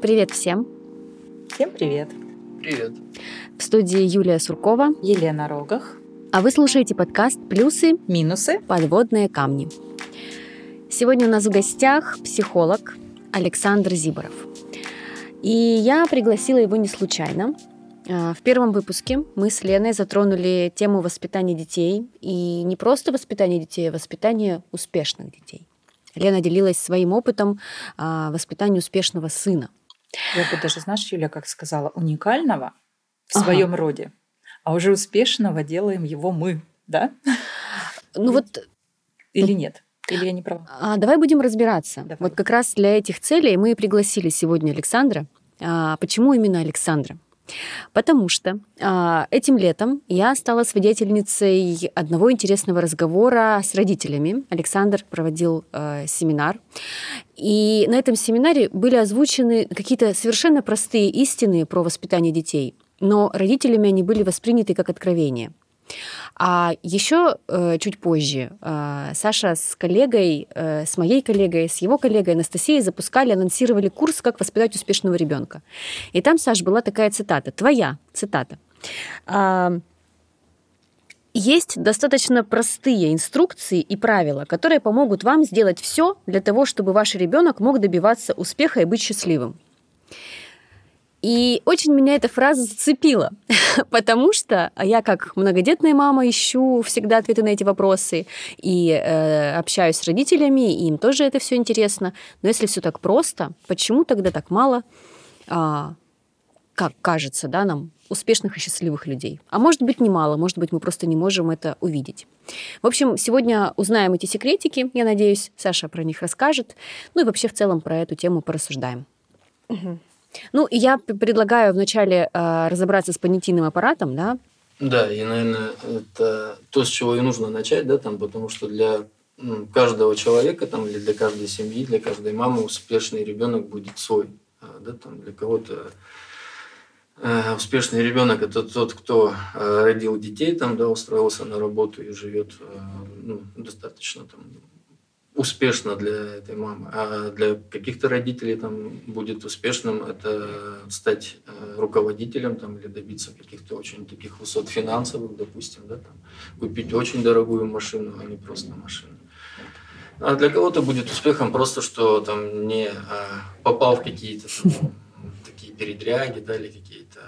Привет всем. Всем привет. Привет. В студии Юлия Суркова. Елена Рогах. А вы слушаете подкаст «Плюсы. Минусы. Подводные камни». Сегодня у нас в гостях психолог Александр Зиборов. И я пригласила его не случайно. А, в первом выпуске мы с Леной затронули тему воспитания детей. И не просто воспитания детей, а воспитания успешных детей. Лена делилась своим опытом а, воспитания успешного сына. Я бы даже, знаешь, Юля, как сказала, уникального в ага. своем роде, а уже успешного делаем его мы, да? Ну вот... Или нет? Или я не права? А, давай будем разбираться. Давай. Вот как раз для этих целей мы пригласили сегодня Александра. А, почему именно Александра? Потому что э, этим летом я стала свидетельницей одного интересного разговора с родителями. Александр проводил э, семинар. И на этом семинаре были озвучены какие-то совершенно простые истины про воспитание детей. Но родителями они были восприняты как откровение. А еще э, чуть позже э, Саша с коллегой, э, с моей коллегой, с его коллегой Анастасией запускали, анонсировали курс «Как воспитать успешного ребенка». И там, Саш, была такая цитата, твоя цитата. Э, есть достаточно простые инструкции и правила, которые помогут вам сделать все для того, чтобы ваш ребенок мог добиваться успеха и быть счастливым. И очень меня эта фраза зацепила, потому что я как многодетная мама ищу всегда ответы на эти вопросы и э, общаюсь с родителями, и им тоже это все интересно. Но если все так просто, почему тогда так мало, а, как кажется, да, нам успешных и счастливых людей? А может быть, немало, может быть, мы просто не можем это увидеть. В общем, сегодня узнаем эти секретики, я надеюсь, Саша про них расскажет. Ну и вообще в целом про эту тему порассуждаем. Угу. Ну, я предлагаю вначале э, разобраться с понятийным аппаратом, да? Да, и, наверное, это то, с чего и нужно начать, да, там, потому что для каждого человека, там, или для каждой семьи, для каждой мамы успешный ребенок будет свой. А, да, там, для кого-то э, успешный ребенок это тот, кто э, родил детей, там, да, устроился на работу и живет э, ну, достаточно там, успешно для этой мамы. А для каких-то родителей там будет успешным это стать э, руководителем там, или добиться каких-то очень таких высот финансовых, допустим, да, там, купить очень дорогую машину, а не просто машину. А для кого-то будет успехом просто, что там не а, попал в какие-то там, такие передряги, да, или какие-то...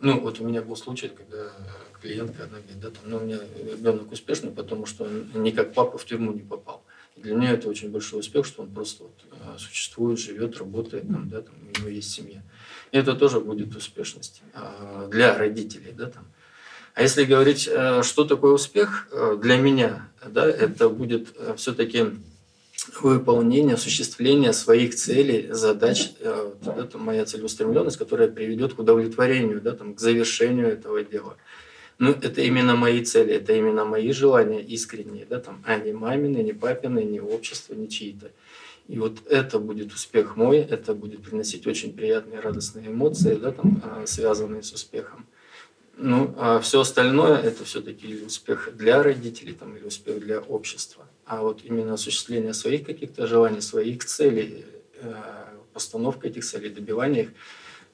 Ну, вот у меня был случай, когда клиентка одна говорит, да, там, ну, у меня ребенок успешный, потому что он не как папа в тюрьму не попал. Для меня это очень большой успех, что он просто вот а, существует, живет, работает, там, да, там, у него есть семья. И это тоже будет успешность а, для родителей. Да, там. А если говорить, а, что такое успех для меня, да, это будет все-таки выполнение, осуществление своих целей, задач, да, там, моя целеустремленность, которая приведет к удовлетворению, да, там, к завершению этого дела. Ну, это именно мои цели, это именно мои желания искренние, да, там, а не мамины, не папины, не общества, не чьи-то. И вот это будет успех мой, это будет приносить очень приятные, радостные эмоции, да, там, а, связанные с успехом. Ну, а все остальное это все-таки успех для родителей там, или успех для общества. А вот именно осуществление своих каких-то желаний, своих целей, э, постановка этих целей, добивание их,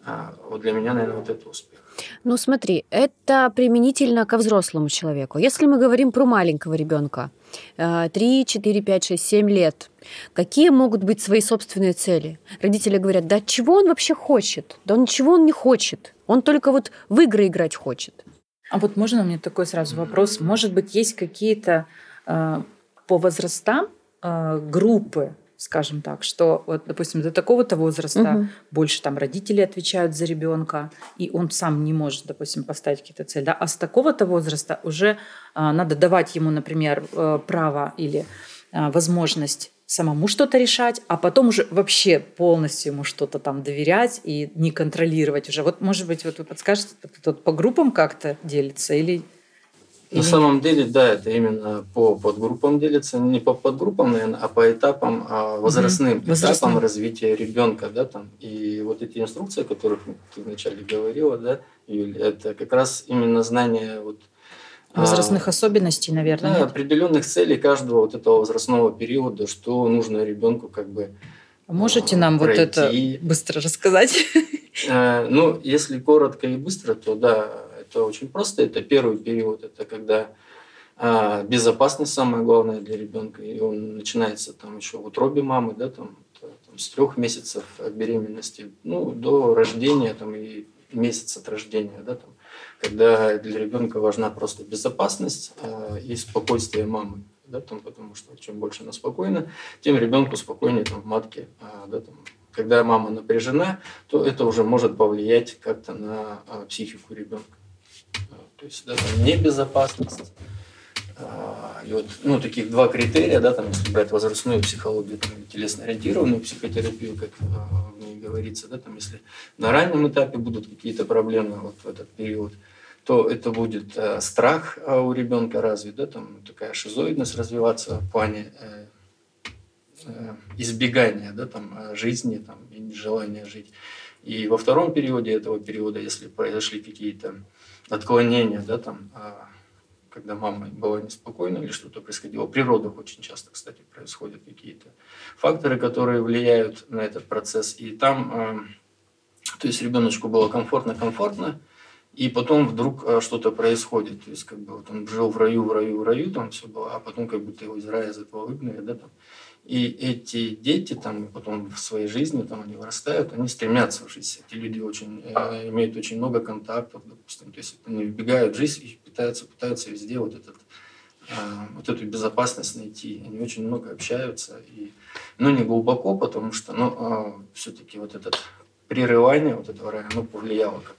а, вот для меня, наверное, вот это успех. Ну смотри, это применительно ко взрослому человеку. Если мы говорим про маленького ребенка, 3, 4, 5, 6, 7 лет, какие могут быть свои собственные цели? Родители говорят, да чего он вообще хочет? Да он ничего он не хочет. Он только вот в игры играть хочет. А вот можно мне такой сразу вопрос? Может быть, есть какие-то э, по возрастам э, группы скажем так, что вот, допустим, до такого-то возраста угу. больше там родители отвечают за ребенка, и он сам не может, допустим, поставить какие-то цели, да, а с такого-то возраста уже а, надо давать ему, например, э, право или а, возможность самому что-то решать, а потом уже вообще полностью ему что-то там доверять и не контролировать уже. Вот, может быть, вот вы подскажете, тут по группам как-то делится или на самом деле, да, это именно по подгруппам делится, не по подгруппам, наверное, а по этапам, а возрастным угу. этапам развития ребенка, да, там. И вот эти инструкции, о которых ты вначале говорила, да, Юль, это как раз именно знание вот а, возрастных а, особенностей, наверное. Да, определенных целей каждого вот этого возрастного периода, что нужно ребенку как бы Можете нам пройти. вот это быстро рассказать? Ну, если коротко и быстро, то да, это очень просто. Это первый период, это когда а, безопасность самое главное для ребенка, и он начинается там еще в утробе мамы, да, там, там с трех месяцев беременности, ну, до рождения там и месяц от рождения, да, там, когда для ребенка важна просто безопасность э, и спокойствие мамы, да, там, потому что чем больше она спокойна, тем ребенку спокойнее там, в матке, э, да, там, когда мама напряжена, то это уже может повлиять как-то на э, психику ребенка. То есть да, там, небезопасность. И вот, ну, таких два критерия, да, там, если брать возрастную психологию, там, телесно-ориентированную психотерапию, как в ней говорится, да, там, если на раннем этапе будут какие-то проблемы вот в этот период, то это будет э, страх э, у ребенка развит, да, там такая шизоидность развиваться в плане э, э, избегания, да, там э, жизни, там и нежелания жить. И во втором периоде этого периода, если произошли какие-то отклонения, да, там, э, когда мама была неспокойна или что-то происходило, в природах очень часто, кстати, происходят какие-то факторы, которые влияют на этот процесс. И там, э, то есть ребеночку было комфортно-комфортно, и потом вдруг э, что-то происходит. То есть, как бы вот он жил в раю, в раю, в раю, там все было, а потом как будто его из рая из этого выгнали, да, там. И эти дети там потом в своей жизни, там они вырастают, они стремятся в жизнь. Эти люди очень, э, имеют очень много контактов, допустим. То есть они вбегают в жизнь и пытаются, пытаются везде вот этот э, вот эту безопасность найти. Они очень много общаются. И, ну, не глубоко, потому что, ну, э, все-таки вот это прерывание вот этого рая, оно повлияло как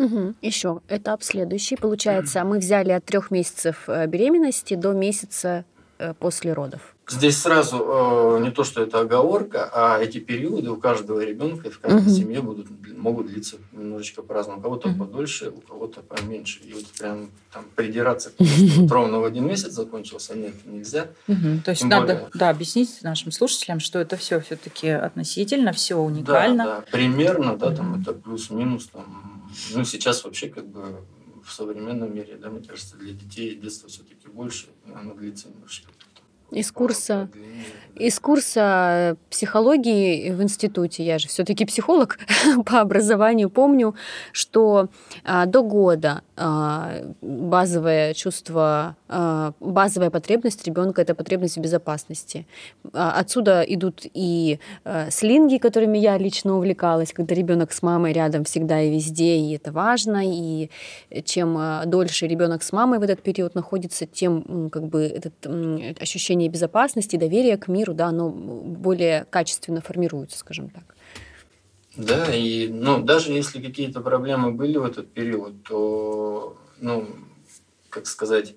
Угу. Еще этап следующий. Получается, мы взяли от трех месяцев э, беременности до месяца э, после родов. Здесь сразу э, не то, что это оговорка, а эти периоды у каждого ребенка и в каждой угу. семье будут, могут длиться немножечко по-разному. У кого-то угу. подольше, у кого-то поменьше. И вот прям там придираться, вот ровно в один месяц закончился, нет, нельзя. Угу. То есть Тем надо более... да, объяснить нашим слушателям, что это все все-таки относительно, все уникально. Да, да, примерно, да, там это плюс-минус там ну, сейчас вообще как бы в современном мире, да, мне кажется, для детей детство все-таки больше, оно длится немножко из курса, из курса психологии в институте, я же все-таки психолог по образованию, помню, что а, до года а, базовое чувство, а, базовая потребность ребенка это потребность в безопасности. А, отсюда идут и а, слинги, которыми я лично увлекалась, когда ребенок с мамой рядом всегда и везде, и это важно. И чем а, дольше ребенок с мамой в этот период находится, тем как бы это ощущение ощущение безопасности, доверия к миру, да, оно более качественно формируется, скажем так. Да, и ну, даже если какие-то проблемы были в этот период, то, ну, как сказать,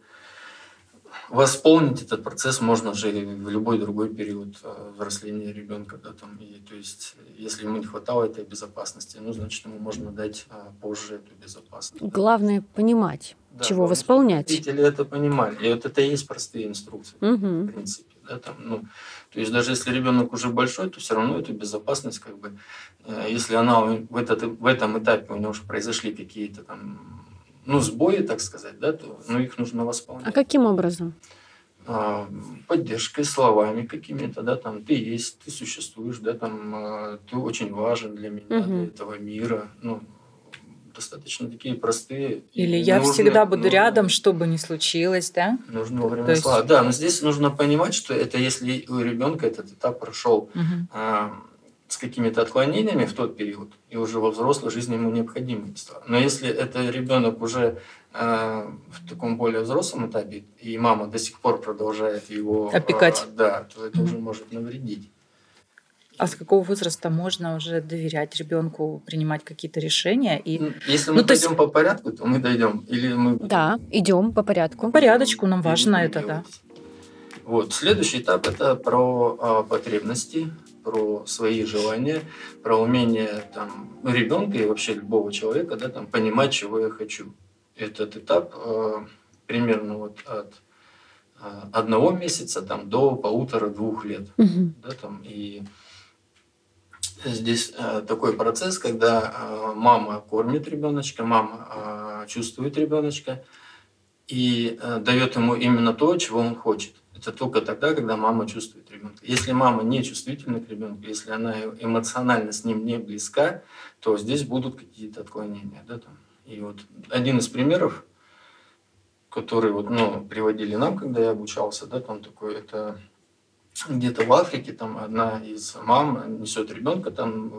восполнить этот процесс можно же в любой другой период э, взросления ребенка. Да, там, и, то есть, если ему не хватало этой безопасности, ну, значит, ему можно дать а, позже эту безопасность. Главное понимать, да, чего восполнять. Родители это понимали. И вот это и есть простые инструкции, угу. в принципе. Да, там, ну, то есть даже если ребенок уже большой, то все равно эту безопасность, как бы, э, если она в, этот, в этом этапе у него уже произошли какие-то там ну, сбои, так сказать, да, то ну, их нужно восполнять. А каким образом? А, поддержкой, словами какими-то, да, там, ты есть, ты существуешь, да, там, а, ты очень важен для меня, угу. для этого мира, ну, достаточно такие простые. Или я нужны, всегда буду нужны, рядом, что бы ни случилось, да? Нужно вовремя есть... слова. Да, но здесь нужно понимать, что это если у ребенка этот этап прошел угу. а, с какими-то отклонениями в тот период, и уже во взрослой жизни ему необходимо стало. Но если это ребенок уже э, в таком более взрослом этапе, и мама до сих пор продолжает его опекать, э, да, то это mm-hmm. уже может навредить. А с какого возраста можно уже доверять ребенку принимать какие-то решения? И... Ну, если мы ну, пойдем есть... по порядку, то мы дойдем. Или мы... Да, идем по порядку. По порядочку нам важно это, да. Вот. Следующий этап – это про а, потребности, про свои желания, про умение там, ребенка и вообще любого человека да, там, понимать, чего я хочу. Этот этап э, примерно вот от э, одного месяца там, до полутора-двух лет. Угу. Да, там, и здесь э, такой процесс, когда э, мама кормит ребеночка, мама э, чувствует ребеночка и э, дает ему именно то, чего он хочет это только тогда, когда мама чувствует ребенка. Если мама не чувствительна к ребенку, если она эмоционально с ним не близка, то здесь будут какие-то отклонения. Да, там. И вот один из примеров, который вот, ну, приводили нам, когда я обучался, да, там такой, это где-то в Африке, там одна из мам несет ребенка там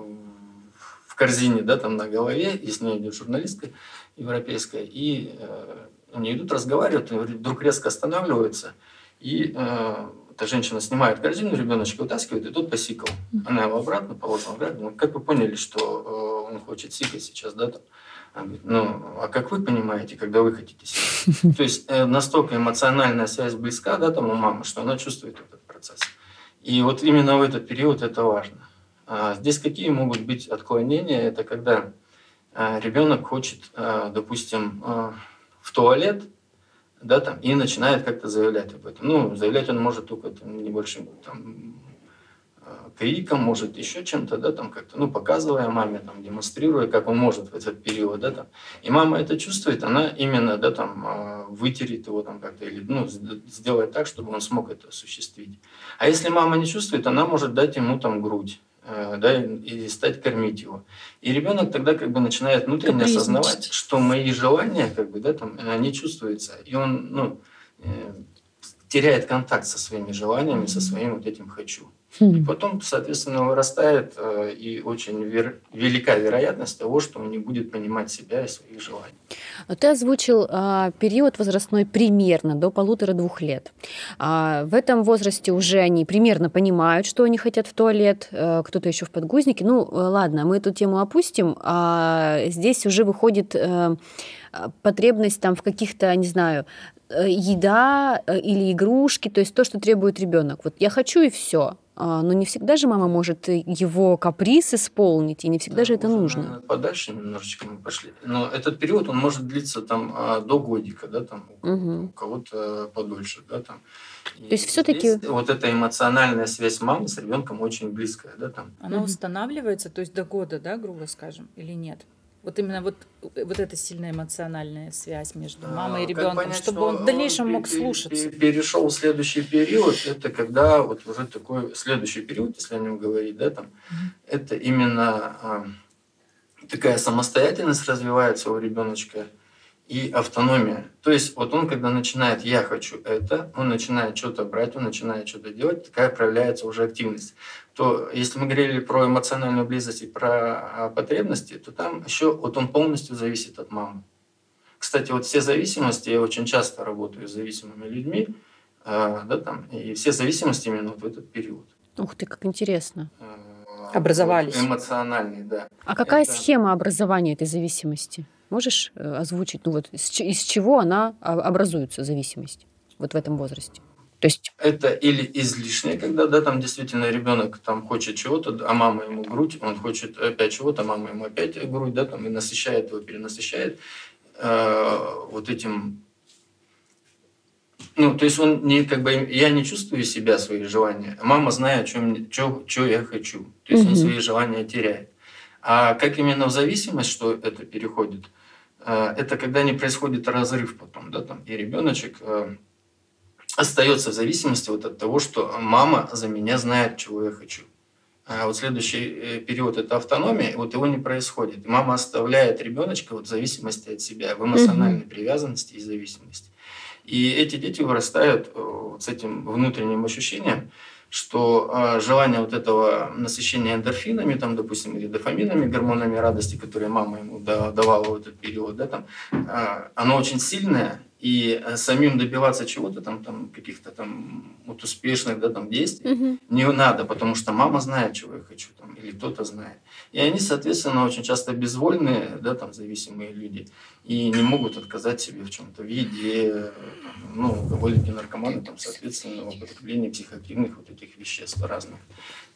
в корзине, да, там на голове, и с ней идет журналистка европейская, и э, они идут разговаривают, и вдруг резко останавливаются, и э, эта женщина снимает корзину, ребеночка вытаскивает, и тот посикал. Она его обратно положила, говорит, ну, как вы поняли, что э, он хочет сикать сейчас, да, там? Она говорит, ну, а как вы понимаете, когда вы хотите сикать? То есть э, настолько эмоциональная связь близка, да, там у мамы, что она чувствует этот процесс. И вот именно в этот период это важно. А здесь какие могут быть отклонения? Это когда а, ребенок хочет, а, допустим, а, в туалет, да, там, и начинает как-то заявлять об этом. Ну, заявлять он может только там, небольшим там, криком, может еще чем-то, да, там как-то, ну, показывая маме, там, демонстрируя, как он может в этот период, да, там. И мама это чувствует, она именно, да, там, вытерет его там как-то, или, ну, сделает так, чтобы он смог это осуществить. А если мама не чувствует, она может дать ему там грудь, Э, да, и стать кормить его. И ребенок тогда как бы начинает внутренне осознавать, что мои желания как бы, да, там, они чувствуются. И он ну, э, теряет контакт со своими желаниями, со своим вот этим «хочу». И потом, соответственно, вырастает э, и очень вер... велика вероятность того, что он не будет понимать себя и своих желаний. Ты озвучил э, период возрастной примерно до полутора-двух лет. А в этом возрасте уже они примерно понимают, что они хотят в туалет, э, кто-то еще в подгузнике. Ну, э, ладно, мы эту тему опустим. А здесь уже выходит э, потребность там в каких-то, не знаю, еда э, или игрушки, то есть то, что требует ребенок. Вот я хочу и все. А, но не всегда же мама может его каприз исполнить, и не всегда да, же это нужно. Подальше немножечко мы пошли. Но этот период, он может длиться там а, до годика, да, там угу. у кого-то подольше, да, там. И То есть все-таки вот эта эмоциональная связь мамы с ребенком очень близкая, да, там. Она угу. устанавливается, то есть до года, да, грубо скажем, или нет? Вот именно вот, вот эта сильная эмоциональная связь между мамой а, и ребенком, понять, чтобы он в дальнейшем мог слушаться. Перешел в следующий период, это когда вот уже такой следующий период, если о нем говорить, да, там, mm-hmm. это именно а, такая самостоятельность развивается у ребеночка и автономия. То есть вот он, когда начинает «я хочу это», он начинает что-то брать, он начинает что-то делать, такая проявляется уже активность. То если мы говорили про эмоциональную близость и про а, потребности, то там еще вот он полностью зависит от мамы. Кстати, вот все зависимости, я очень часто работаю с зависимыми людьми, э, да, там, и все зависимости именно вот в этот период. Ух ты, как интересно. Э, Образовались. Вот, эмоциональные, да. А какая Это... схема образования этой зависимости? Можешь э, озвучить, ну вот из, из чего она образуется, зависимость, вот в этом возрасте? То есть... Это или излишнее, когда да, там действительно ребенок там хочет чего-то, а мама ему грудь, он хочет опять чего-то, а мама ему опять грудь, да, там и насыщает его, перенасыщает э, вот этим ну, то есть он не как бы я не чувствую себя свои желания. Мама знает, что, что я хочу. То есть угу. он свои желания теряет. А как именно в зависимость, что это переходит, э, это когда не происходит разрыв потом, да, там, и ребеночек э, остается в зависимости вот от того, что мама за меня знает, чего я хочу. А вот следующий э, период это автономия, вот его не происходит. Мама оставляет ребеночка вот в зависимости от себя, в эмоциональной угу. привязанности и зависимости. И эти дети вырастают вот с этим внутренним ощущением, что э, желание вот этого насыщения эндорфинами, там, допустим, или дофаминами, гормонами радости, которые мама ему давала в этот период, да, там, э, оно очень сильное, и э, самим добиваться чего-то там, там каких-то там вот успешных да, там действий угу. не надо, потому что мама знает, чего я хочу, там, или кто-то знает. И они, соответственно, очень часто безвольные, да, там, зависимые люди, и не могут отказать себе в чем-то, в еде, ну, алкоголики, наркоманы, там, соответственно, в употреблении психоактивных вот этих веществ разных.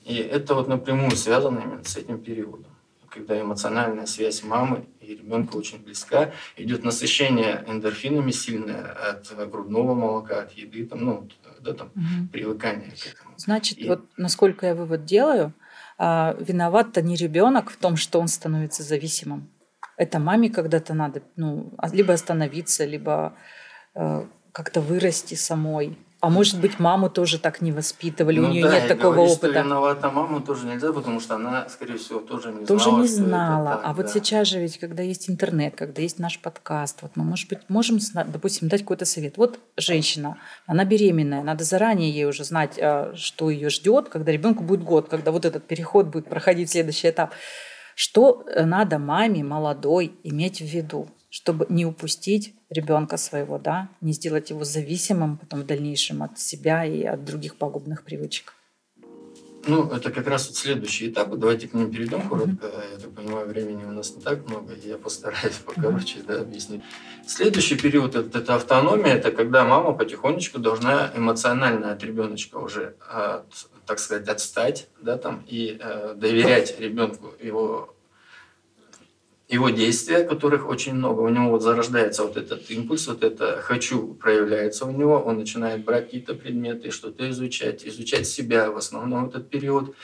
И это вот напрямую связано именно с этим периодом, когда эмоциональная связь мамы и ребенка очень близка, идет насыщение эндорфинами сильное от грудного молока, от еды, там, ну, да, там, угу. привыкание к этому. Значит, и... вот насколько я вывод делаю, а, виноват-то не ребенок в том, что он становится зависимым. Это маме когда-то надо, ну, а, либо остановиться, либо э, как-то вырасти самой. А может быть, маму тоже так не воспитывали, ну, у нее да, нет такого говорить, опыта. Что виновата маму тоже нельзя, потому что она, скорее всего, тоже не тоже знала. не что это знала. так, а вот да. сейчас же ведь, когда есть интернет, когда есть наш подкаст, вот мы, может быть, можем, допустим, дать какой-то совет. Вот женщина, она беременная, надо заранее ей уже знать, а, что ее ждет, когда ребенку будет год, когда вот этот переход будет проходить следующий этап. Что надо маме молодой иметь в виду, чтобы не упустить ребенка своего, да, не сделать его зависимым потом в дальнейшем от себя и от других пагубных привычек. Ну, это как раз вот следующий этап. Давайте к ним перейдем коротко. Я так понимаю, времени у нас не так много, и я постараюсь покороче да, объяснить. Следующий период это, это автономия, это когда мама потихонечку должна эмоционально от ребеночка уже, от, так сказать, отстать, да, там, и э, доверять ребенку его его действия, которых очень много, у него вот зарождается вот этот импульс, вот это «хочу» проявляется у него, он начинает брать какие-то предметы, что-то изучать, изучать себя в основном в этот период.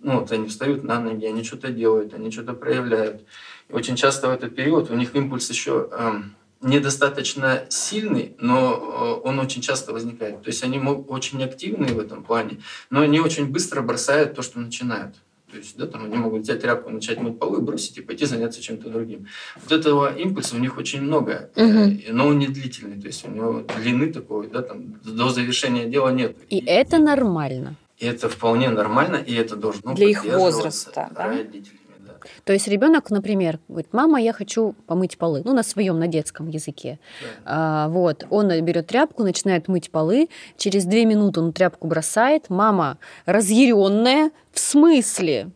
Ну, вот они встают на ноги, они что-то делают, они что-то проявляют. И очень часто в этот период у них импульс еще эм, недостаточно сильный, но э, он очень часто возникает. То есть они очень активны в этом плане, но они очень быстро бросают то, что начинают. То есть, да, там они могут взять тряпку, начать мыть полы, бросить и пойти заняться чем-то другим. Вот этого импульса у них очень много, Мгм. но он не длительный. То есть у него длины такой, да, там до завершения дела нет. И это нормально. И это вполне нормально, и это должно Для их возраста, да? родителями. Да. То есть ребенок, например, говорит, мама, я хочу помыть полы, ну на своем, на детском языке. Да. А, вот, он берет тряпку, начинает мыть полы, через две минуты он тряпку бросает, мама разъяренная, в смысле?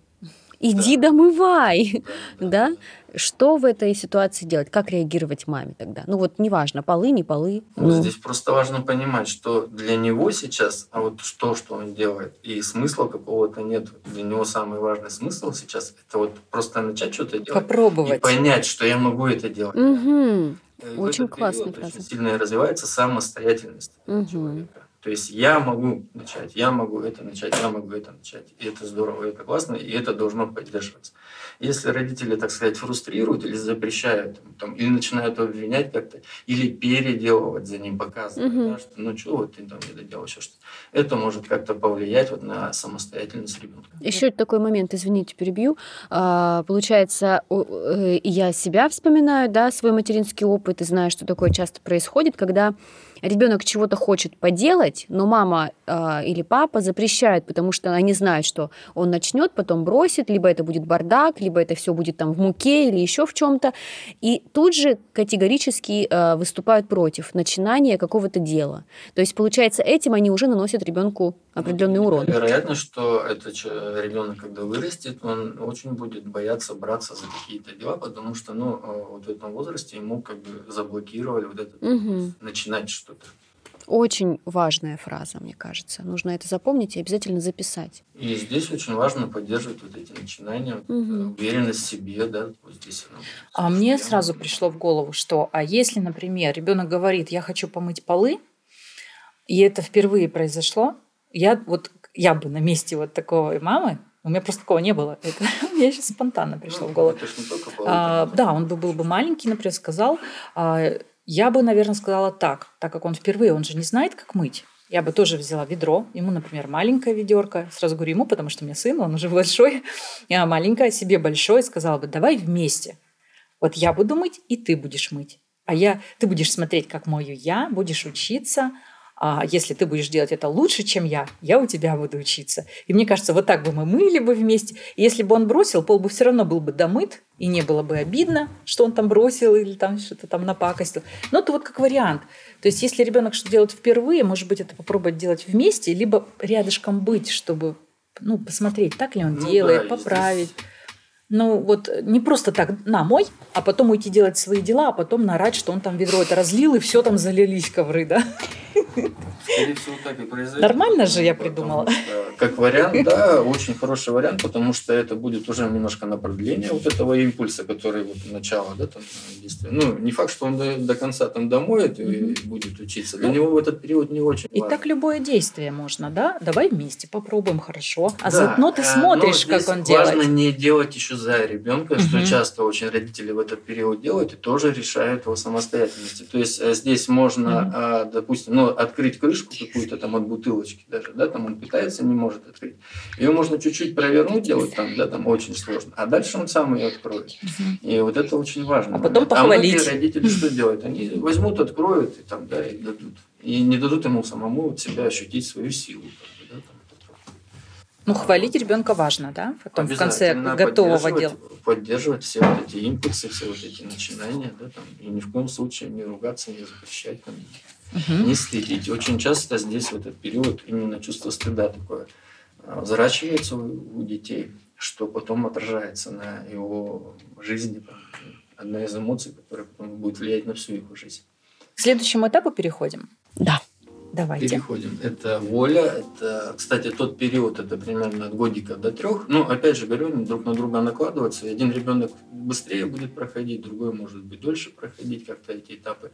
Иди домывай, да? Что в этой ситуации делать? Как реагировать маме тогда? Ну вот неважно, полы, не полы. Вот Ну, здесь просто важно понимать, что для него сейчас, а вот что, что он делает, и смысла какого-то нет. Для него самый важный смысл сейчас это вот просто начать что-то делать и Попробовать. понять, что я могу это делать. мгм, Э, в Очень этот классная период фраза. Очень сильно развивается самостоятельность Мгм. человека. То есть я могу начать, я могу это начать, я могу это начать. И это здорово, и это классно, и это должно поддерживаться. Если родители, так сказать, фрустрируют или запрещают, там, или начинают обвинять как-то, или переделывать за ним, показывать, Мгм. да, что ну что вот ты там не доделал еще что-то, это может как-то повлиять вот на самостоятельность ребенка. Еще такой момент, извините, перебью. А, получается, э, я себя вспоминаю, да, свой материнский опыт, и знаю, что такое часто происходит, когда ребенок чего-то хочет поделать, но мама а, или папа запрещают, потому что они знают, что он начнет, потом бросит, либо это будет бардак, либо это все будет там в муке или еще в чем-то, и тут же категорически а, выступают против начинания какого-то дела. То есть, получается, этим они уже наносят ребенку определенный урон. Вероятно, что этот ребенок, когда вырастет, он очень будет бояться браться за какие-то дела, потому что, ну, э, вот в этом возрасте ему как бы заблокировали вот этот Мгм. начинать что-то. Очень важная фраза, мне кажется. Нужно это запомнить и обязательно записать. И здесь очень важно поддерживать вот эти начинания, э, уверенность в себе, да, вот здесь. она А мне сразу пришло в голову, что, а если, например, ребенок говорит, я хочу помыть полы, и это впервые произошло, я вот я бы на месте вот такой мамы, у меня просто такого не было, это мне сейчас спонтанно пришло Ну, в голову. А, да, он бы был бы маленький, например, сказал, а, я бы, наверное, сказала так, так как он впервые, он же не знает, как мыть. Я бы тоже взяла ведро, ему, например, маленькое ведерко, сразу говорю ему, потому что у меня сын, он уже большой, я маленькое, себе большое, сказала бы, давай вместе. Вот я буду мыть, и ты будешь мыть. А я, ты будешь смотреть, как мою я, будешь учиться, а если ты будешь делать это лучше, чем я, я у тебя буду учиться. И мне кажется, вот так бы мы мыли бы вместе. И если бы он бросил, пол бы все равно был бы домыт, и не было бы обидно, что он там бросил или там что-то там напакостил. Но это вот как вариант. То есть если ребенок что делает впервые, может быть, это попробовать делать вместе, либо рядышком быть, чтобы ну, посмотреть, так ли он Ну делает, да, поправить. здесь- Ну, вот не просто так, на, мой, а потом уйти делать свои дела, а потом нарать, что он там ведро это разлил, и все там залились ковры, да? Скорее всего, так и произойдет. Нормально же я придумала. что, Как вариант, да, очень хороший вариант, потому что это будет уже немножко на продление вот этого импульса, который вот начало, да, там, действия. Ну, не факт, что он до, до конца там домоет и будет учиться. Для него в этот период не очень И важно. так любое действие можно, да? Давай вместе попробуем, хорошо. А Да, заодно ты э, смотришь, как он Важно делает. не делать еще за ребенка, что Мгм. часто очень родители в этот период делают и тоже решают его самостоятельности. То есть э, здесь можно, а, допустим, ну, открыть крышку какую-то там от бутылочки даже, да, там он пытается, не может открыть. Ее можно чуть-чуть провернуть, делать там, да, там очень сложно. А дальше он сам ее откроет. И вот это очень важно. А потом похвалить. А многие родители что делают? Они возьмут, откроют и там, да, и дадут. И не дадут ему самому вот себя ощутить свою силу. Ну, хвалить ребенка важно, да? Потом в конце готового дела. Поддерживать все вот эти импульсы, все вот эти начинания, да, там, и ни в коем случае не ругаться, не запрещать, там, угу. не стыдить. Очень часто здесь в этот период именно чувство стыда такое а, взращивается у, детей, что потом отражается на его жизни. Одна из эмоций, которая потом будет влиять на всю его жизнь. К следующему этапу переходим? Да. Давайте. Переходим. Это воля. Это, кстати, тот период, это примерно от годика до трех. Ну, опять же говорю, они друг на друга накладываются. Один ребенок быстрее будет проходить, другой может быть дольше проходить как-то эти этапы.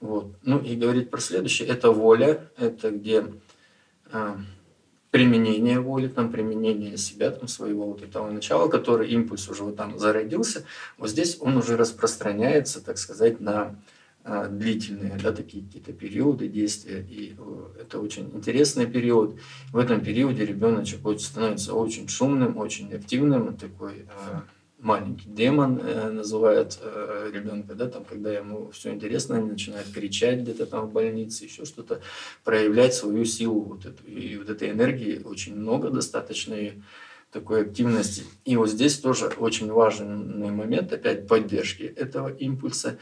Вот. Ну и говорить про следующее. Это воля. Это где а, применение воли, там, применение себя, там, своего вот этого начала, который импульс уже вот там зародился. Вот здесь он уже распространяется, так сказать, на а, длительные, да, такие какие-то периоды действия. И э, это очень интересный период. В этом периоде ребеночек становится очень шумным, очень активным, такой а, маленький демон э, называют э, ребенка, да, там, когда ему все интересно, они начинают кричать где-то там в больнице, еще что-то, проявлять свою силу вот эту. И вот этой энергии очень много достаточно, и такой активности. И вот здесь тоже очень важный момент, опять поддержки этого импульса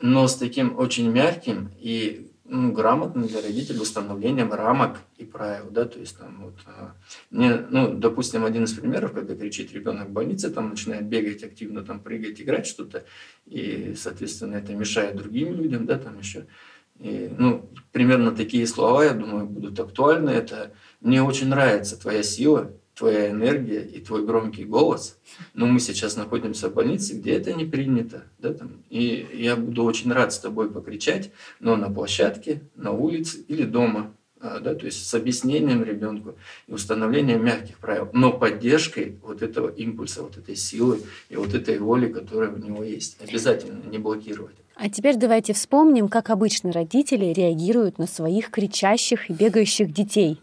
но с таким очень мягким и ну, грамотным для родителей установлением рамок и правил, да, то есть там вот, не, а, ну, допустим, один из примеров, когда кричит ребенок в больнице, там начинает бегать активно, там прыгать, играть что-то, и, соответственно, это мешает другим людям, да, там еще, и, ну, примерно такие слова, я думаю, будут актуальны, это «мне очень нравится твоя сила, твоя энергия и твой громкий голос, но мы сейчас находимся в больнице, где это не принято, да, там, и я буду очень рад с тобой покричать, но на площадке, на улице или дома, а, да, то есть с объяснением ребенку и установлением мягких правил, но поддержкой вот этого импульса, вот этой силы и вот этой воли, которая у него есть. Обязательно не блокировать. А теперь давайте вспомним, как обычно родители реагируют на своих кричащих и бегающих детей.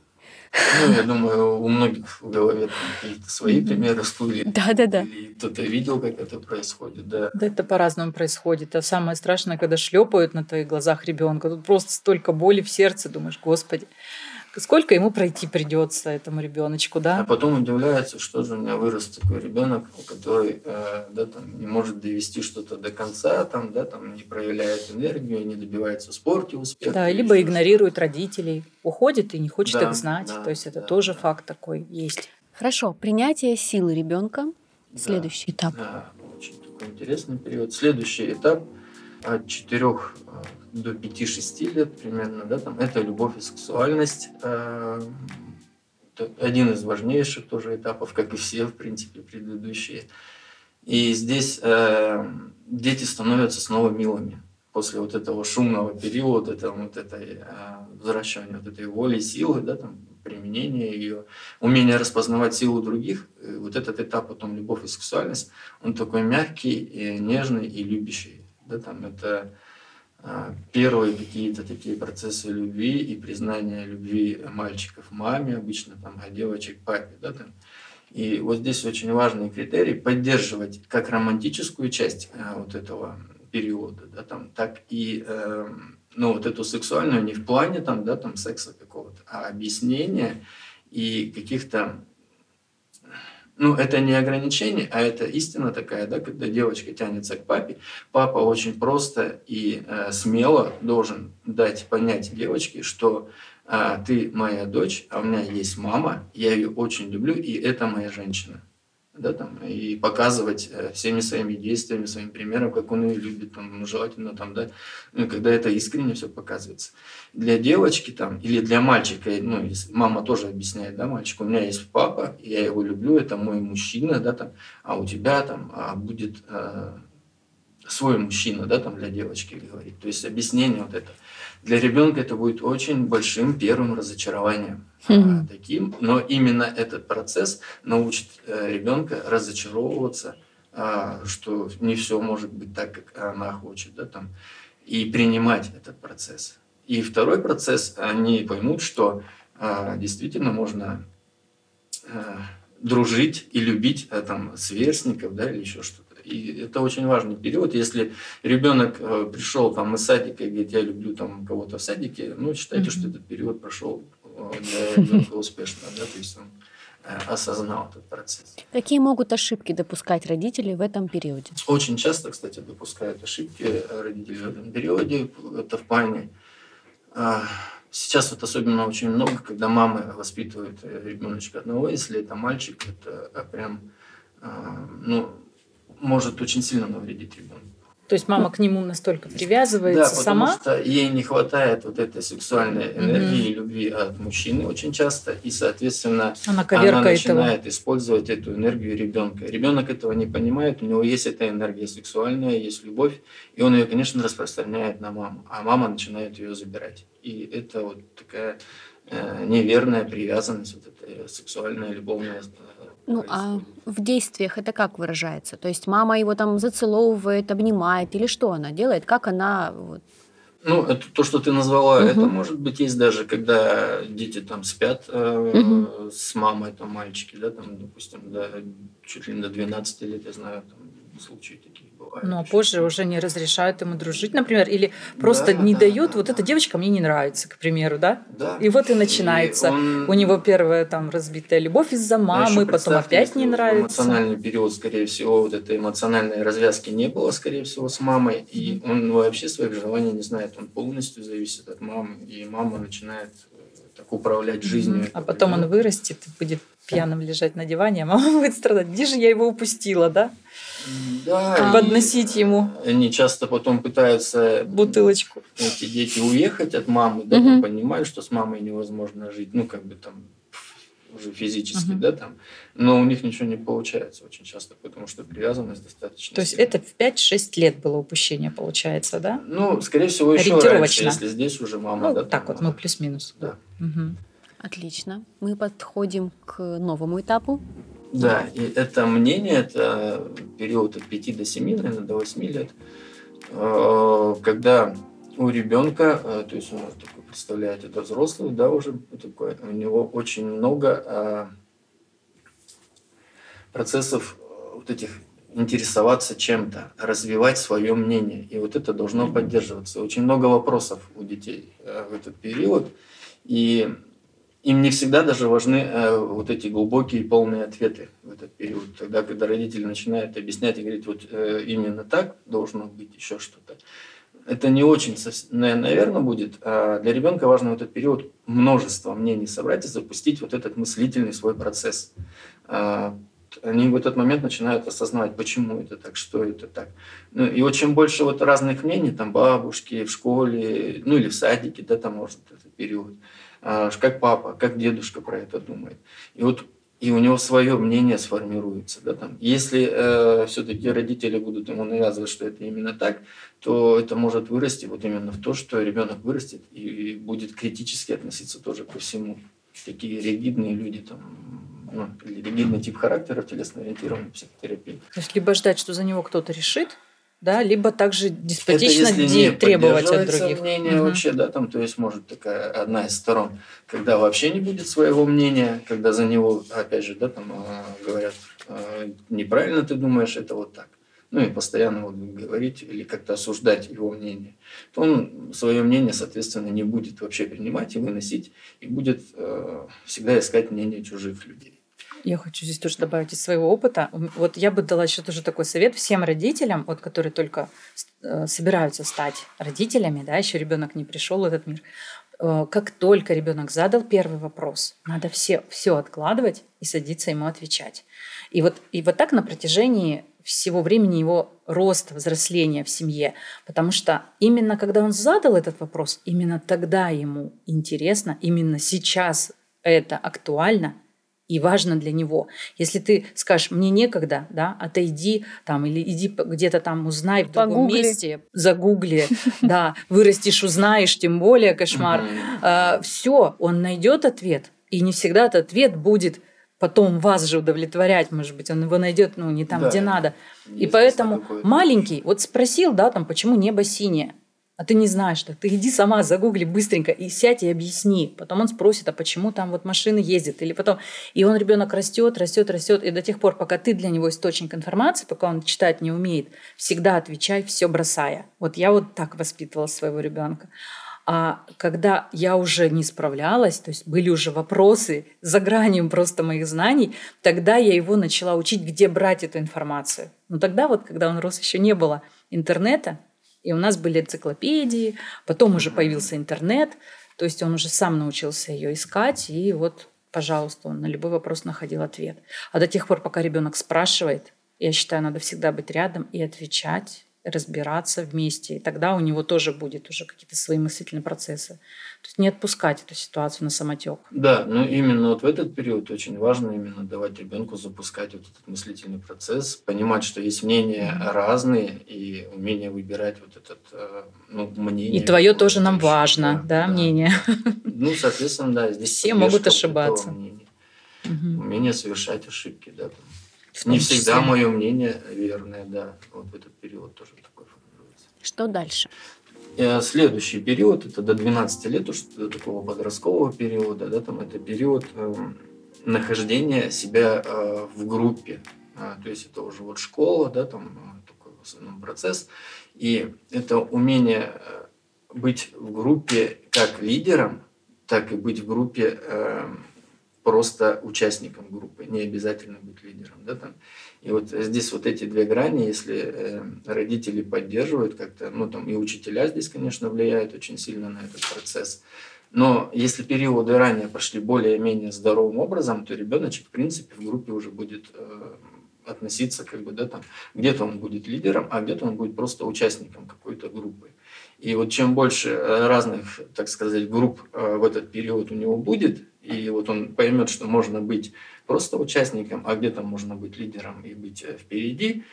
Ну, я думаю, у многих в голове какие-то свои примеры всплыли. Да, да, да. Или кто-то видел, как это происходит, да. Да, это по-разному происходит. А самое страшное, когда шлепают на твоих глазах ребенка. Тут просто столько боли в сердце, думаешь, господи сколько ему пройти придется этому ребеночку, да? А потом удивляется, что же у меня вырос такой ребенок, который э, да, там, не может довести что-то до конца, там, да, там, не проявляет энергию, не добивается в спорте успеха. Да, либо игнорирует родителей, уходит и не хочет да, их знать. Да, То есть это да, тоже да. факт такой есть. Хорошо, принятие силы ребенка. Следующий да, этап. Да, очень такой интересный период. Следующий этап от четырех до 5-6 лет примерно, да, там, это любовь и сексуальность. Э, один из важнейших тоже этапов, как и все, в принципе, предыдущие. И здесь э, дети становятся снова милыми после вот этого шумного периода, это, вот этой, э, возвращения вот этой воли, силы, да, там, применения ее, умение распознавать силу других, вот этот этап потом любовь и сексуальность, он такой мягкий, и нежный и любящий. Да, там, это первые какие-то такие процессы любви и признания любви мальчиков маме обычно, там, а девочек папе. Да, там. И вот здесь очень важный критерий поддерживать как романтическую часть а, вот этого периода, да, там, так и э, ну, вот эту сексуальную не в плане там, да, там, секса какого-то, а объяснения и каких-то ну, это не ограничение, а это истина такая, да, когда девочка тянется к папе, папа очень просто и э, смело должен дать понять девочке, что э, ты моя дочь, а у меня есть мама, я ее очень люблю, и это моя женщина да, там, и показывать э, всеми своими действиями, своим примером, как он ее любит, там, ну, желательно, там, да, ну, когда это искренне все показывается. Для девочки там, или для мальчика, ну, мама тоже объясняет, да, мальчик, у меня есть папа, я его люблю, это мой мужчина, да, там, а у тебя там а, будет а, свой мужчина, да, там, для девочки говорит. То есть объяснение вот это. Для ребенка это будет очень большим первым разочарованием mm-hmm. таким, но именно этот процесс научит э, ребенка разочаровываться, а, что не все может быть так, как она хочет, да, там, и принимать этот процесс. И второй процесс, они поймут, что а, действительно можно а, дружить и любить а, там, сверстников да, или еще что-то. И это очень важный период. Если ребенок э, пришел там из садика и говорит, я люблю там кого-то в садике, ну, считайте, mm-hmm. что этот период прошел э, для ребенка успешно, да, то есть он э, осознал этот процесс. Какие могут ошибки допускать родители в этом периоде? Очень часто, кстати, допускают ошибки родители в этом периоде. Это в плане Сейчас вот особенно очень много, когда мамы воспитывают ребеночка одного, если это мальчик, это прям, ну, может очень сильно навредить ребенку. То есть мама к нему настолько привязывается да, потому сама? что ей не хватает вот этой сексуальной энергии и любви от мужчины очень часто, и, соответственно, она, она начинает этого. использовать эту энергию ребенка. Ребенок этого не понимает, у него есть эта энергия сексуальная, есть любовь, и он ее, конечно, распространяет на маму, а мама начинает ее забирать. И это вот такая э, неверная привязанность, вот эта сексуальная, любовная ну, а в действиях это как выражается? То есть мама его там зацеловывает, обнимает, или что она делает? Как она... Вот... Ну, это то, что ты назвала, угу. это может быть есть даже, когда дети там спят э, угу. с мамой, там мальчики, да, там, допустим, до, чуть ли не до 12 лет, я знаю, там случаи такие бывают. Ну, а позже уже не разрешают ему дружить, например, или просто да, не да, дают, да, вот да. эта девочка мне не нравится, к примеру, да? Да. И вот и начинается. И он... У него первая там разбитая любовь из-за мамы, потом опять не нравится. Эмоциональный период, скорее всего, вот этой эмоциональной развязки не было, скорее всего, с мамой, и он вообще своих желаний не знает, он полностью зависит от мамы, и мама начинает э, так управлять жизнью. А потом он вырастет и будет пьяным лежать на диване, а мама будет страдать. Где же я его упустила, да? Да. Подносить ему. Они часто потом пытаются бутылочку. Эти дети уехать от мамы, да, угу. понимают, что с мамой невозможно жить, ну как бы там уже физически, угу. да, там, но у них ничего не получается очень часто, потому что привязанность достаточно. То есть это в 5-6 лет было упущение, получается, да? Ну, скорее всего, еще раньше, если здесь уже мама, ну, да. Так вот, мы плюс-минус. Да. Угу. Отлично. Мы подходим к новому этапу. Да, и это мнение, это период от 5 до 7, наверное, до 8 лет, э, когда у ребенка, э, то есть он такой представляет, это взрослый, да, уже такой, у него очень много э, процессов вот этих интересоваться чем-то, развивать свое мнение. И вот это должно поддерживаться. Очень много вопросов у детей в этот период. И им не всегда даже важны э, вот эти глубокие полные ответы в этот период. Тогда, когда родители начинают объяснять и говорить, вот э, именно так должно быть еще что-то, это не очень, наверное, будет. А для ребенка важно в этот период множество мнений собрать и запустить вот этот мыслительный свой процесс. А, они в этот момент начинают осознавать, почему это так, что это так. Ну, и вот чем больше вот разных мнений, там бабушки в школе, ну или в садике, да, там может этот период, как папа, как дедушка про это думает. И вот и у него свое мнение сформируется. Да, там. Если э, все-таки родители будут ему навязывать, что это именно так, то это может вырасти вот именно в то, что ребенок вырастет и, и будет критически относиться тоже ко всему. Такие ригидные люди, там, ну, ригидный тип характера в телесно-ориентированной психотерапии. То есть либо ждать, что за него кто-то решит, да, либо также деспотично это если не требовать от других. мнение угу. вообще, да, там, то есть может такая одна из сторон, когда вообще не будет своего мнения, когда за него, опять же, да, там а, говорят, а, неправильно ты думаешь, это вот так. Ну и постоянно вот говорить или как-то осуждать его мнение, то он свое мнение, соответственно, не будет вообще принимать и выносить, и будет э, всегда искать мнение чужих людей. Я хочу здесь тоже добавить из своего опыта. Вот я бы дала еще тоже такой совет всем родителям, вот, которые только э, собираются стать родителями, да, еще ребенок не пришел в этот мир. Э, как только ребенок задал первый вопрос, надо все, все откладывать и садиться ему отвечать. И вот, и вот так на протяжении всего времени его роста, взросления в семье. Потому что именно когда он задал этот вопрос, именно тогда ему интересно, именно сейчас это актуально, и важно для него. Если ты скажешь, мне некогда, да, отойди там или иди где-то там узнай в другом Погугли. месте, загугли, да, вырастешь, узнаешь, тем более кошмар. А, Все, он найдет ответ, и не всегда этот ответ будет потом вас же удовлетворять, может быть, он его найдет, ну, не там, да, где надо. И поэтому маленький, вот спросил, да, там, почему небо синее, а ты не знаешь, так ты иди сама загугли быстренько и сядь и объясни. Потом он спросит, а почему там вот машины ездят, или потом... И он, ребенок растет, растет, растет, и до тех пор, пока ты для него источник информации, пока он читать не умеет, всегда отвечай, все бросая. Вот я вот так воспитывала своего ребенка. А когда я уже не справлялась, то есть были уже вопросы за гранью просто моих знаний, тогда я его начала учить, где брать эту информацию. Но тогда вот, когда он рос, еще не было интернета, и у нас были энциклопедии, потом уже появился интернет, то есть он уже сам научился ее искать, и вот, пожалуйста, он на любой вопрос находил ответ. А до тех пор, пока ребенок спрашивает, я считаю, надо всегда быть рядом и отвечать, разбираться вместе. И тогда у него тоже будет уже какие-то свои мыслительные процессы. То есть не отпускать эту ситуацию на самотек. Да, но именно вот в этот период очень важно именно давать ребенку запускать вот этот мыслительный процесс, понимать, что есть мнения mm-hmm. разные и умение выбирать вот этот э, ну, мнение. И твое тоже нам важно, да, да, да, мнение. Ну, соответственно, да, здесь все могут ошибаться. Угу. Умение совершать ошибки, да. Не всегда мое мнение верное, да. Вот в этот период тоже такой формируется. Что дальше? Э, следующий период, это до 12 лет, уж до такого подросткового периода, да, там это период э, нахождения себя э, в группе. А, то есть это уже вот школа, да, там э, такой в основном процесс. И это умение э, быть в группе как лидером, так и быть в группе э, просто участником группы, не обязательно быть лидером. Да, там. И вот здесь вот эти две грани, если э, родители поддерживают как-то, ну там и учителя здесь, конечно, влияют очень сильно на этот процесс. Но если периоды ранее прошли более-менее здоровым образом, то ребеночек, в принципе, в группе уже будет э, относиться, как бы, да, там, где-то он будет лидером, а где-то он будет просто участником какой-то группы. И вот чем больше э, разных, так сказать, групп э, в этот период у него будет, и вот он поймет, что можно быть просто участником, а где-то можно быть лидером и быть э, впереди,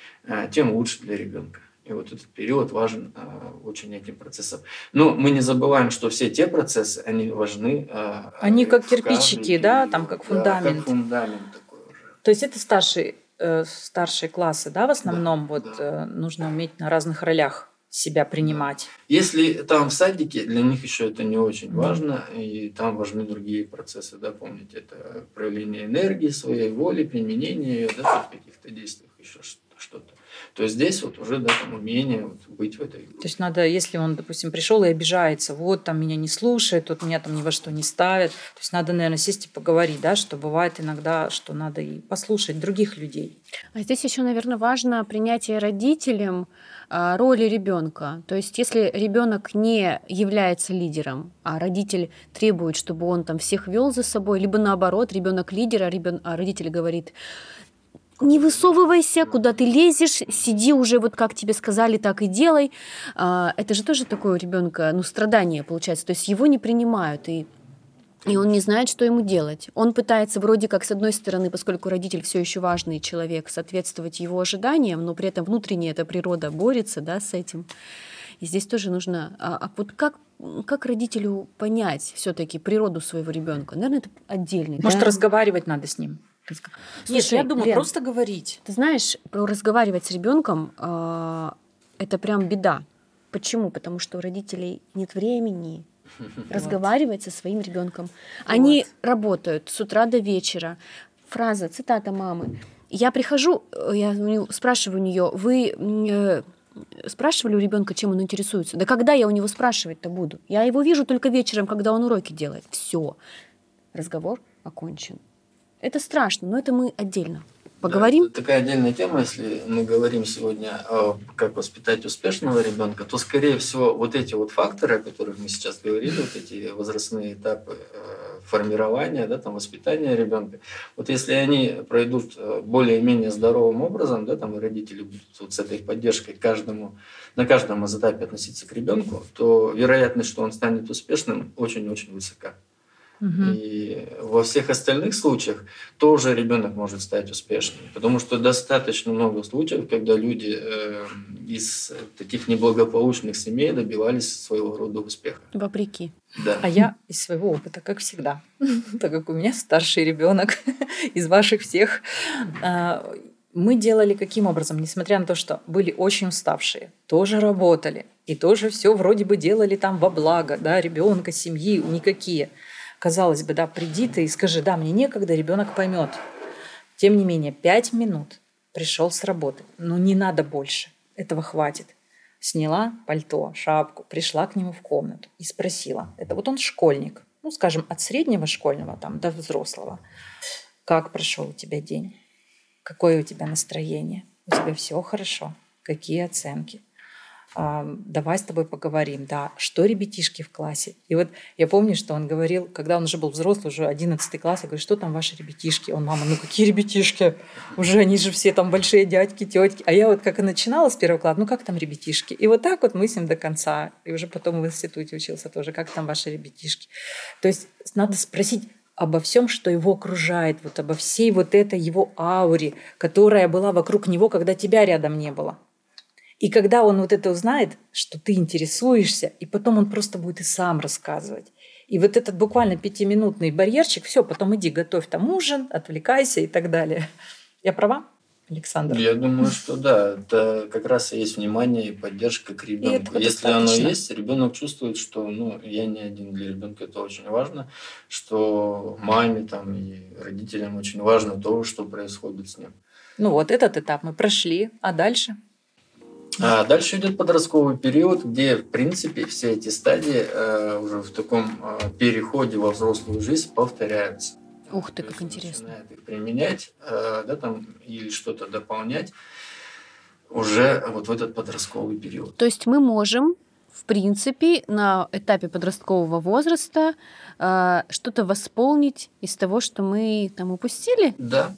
тем лучше для ребенка. И вот этот период важен э, очень этим процессом. Но мы не забываем, что все те процессы, они важны. Они как кирпичики, да, там как фундамент. Да, как фундамент такой уже. То есть это старшие, старшие классы, да, в основном да, вот да. нужно уметь на разных ролях себя принимать. Если там в садике, для них еще это не очень важно, и там важны другие процессы, да, помните, это проявление энергии, своей воли, применение ее, да, в каких-то действиях, еще что-то. То есть здесь вот уже да, там умение вот быть в этой группе. То есть надо, если он, допустим, пришел и обижается, вот там меня не слушает, тут меня там ни во что не ставят, то есть надо, наверное, сесть и поговорить, да, что бывает иногда, что надо и послушать других людей. А здесь еще, наверное, важно принятие родителям а, роли ребенка. То есть, если ребенок не является лидером, а родитель требует, чтобы он там всех вел за собой, либо наоборот, ребенок лидер, а, ребен... а родитель говорит, не высовывайся, куда ты лезешь, сиди уже, вот как тебе сказали, так и делай. А, это же тоже такое у ребенка, ну, страдание получается. То есть его не принимают, и и он не знает, что ему делать. Он пытается вроде как, с одной стороны, поскольку родитель все еще важный человек, соответствовать его ожиданиям, но при этом внутренне эта природа борется да, с этим. И здесь тоже нужно... А, а вот как, как родителю понять все-таки природу своего ребенка? Наверное, это отдельный. Может, да? разговаривать надо с ним? Слушай, Нет, я думаю, Лен, просто говорить. Ты знаешь, разговаривать с ребенком э, это прям беда. Почему? Потому что у родителей нет времени, разговаривать со своим ребенком. Они работают с утра до вечера. Фраза, цитата мамы. Я прихожу, э, я спрашиваю у нее, вы э, спрашивали у ребенка, чем он интересуется? Да когда я у него спрашивать-то буду? Я его вижу только вечером, когда он уроки делает. Все. Разговор окончен. Это страшно, но это мы отдельно. Поговорим? Да, такая отдельная тема, если мы говорим сегодня о как воспитать успешного ребенка, то, скорее всего, вот эти вот факторы, о которых мы сейчас говорили, вот эти возрастные этапы э, формирования, да, там, воспитания ребенка, вот если они пройдут э, более-менее здоровым образом, да, там, и родители будут вот с этой поддержкой каждому, на каждом этапе относиться к ребенку, то вероятность, что он станет успешным, очень-очень высока. И во всех остальных случаях тоже ребенок может стать успешным, потому что достаточно много случаев, когда люди э, из таких неблагополучных семей добивались своего рода успеха. Вопреки. Да. А я из своего опыта, как всегда, так как у меня старший ребенок из ваших всех, а, мы делали каким образом, несмотря на то, что были очень уставшие, тоже работали и тоже все вроде бы делали там во благо, да, ребенка, семьи, никакие. Казалось бы, да, приди ты и скажи, да, мне некогда, ребенок поймет. Тем не менее, пять минут пришел с работы, ну не надо больше, этого хватит. Сняла пальто, шапку, пришла к нему в комнату и спросила, это вот он школьник, ну, скажем, от среднего школьного там до взрослого, как прошел у тебя день? Какое у тебя настроение? У тебя все хорошо? Какие оценки? Давай с тобой поговорим, да, что ребятишки в классе. И вот я помню, что он говорил, когда он уже был взрослый, уже 11 класс, я говорю, что там ваши ребятишки? Он, мама, ну какие ребятишки? Уже они же все там большие дядьки, тетки. А я вот как и начинала с первого класса, ну как там ребятишки? И вот так вот мы с ним до конца. И уже потом в институте учился тоже, как там ваши ребятишки? То есть надо спросить, обо всем, что его окружает, вот обо всей вот этой его ауре, которая была вокруг него, когда тебя рядом не было. И когда он вот это узнает, что ты интересуешься, и потом он просто будет и сам рассказывать. И вот этот буквально пятиминутный барьерчик, все, потом иди готовь там ужин, отвлекайся и так далее. Я права? Александр? Я думаю, что да, это как раз и есть внимание и поддержка к ребенку. Если достаточно. оно есть, ребенок чувствует, что ну, я не один для ребенка, это очень важно, что маме там, и родителям очень важно то, что происходит с ним. Ну вот этот этап мы прошли, а дальше? А дальше идет подростковый период, где, в принципе, все эти стадии э, уже в таком э, переходе во взрослую жизнь повторяются. Ух ты, как интересно. Начинает их применять, э, да, там, или что-то дополнять уже вот в этот подростковый период. То есть мы можем в принципе, на этапе подросткового возраста э, что-то восполнить из того, что мы там упустили? Да.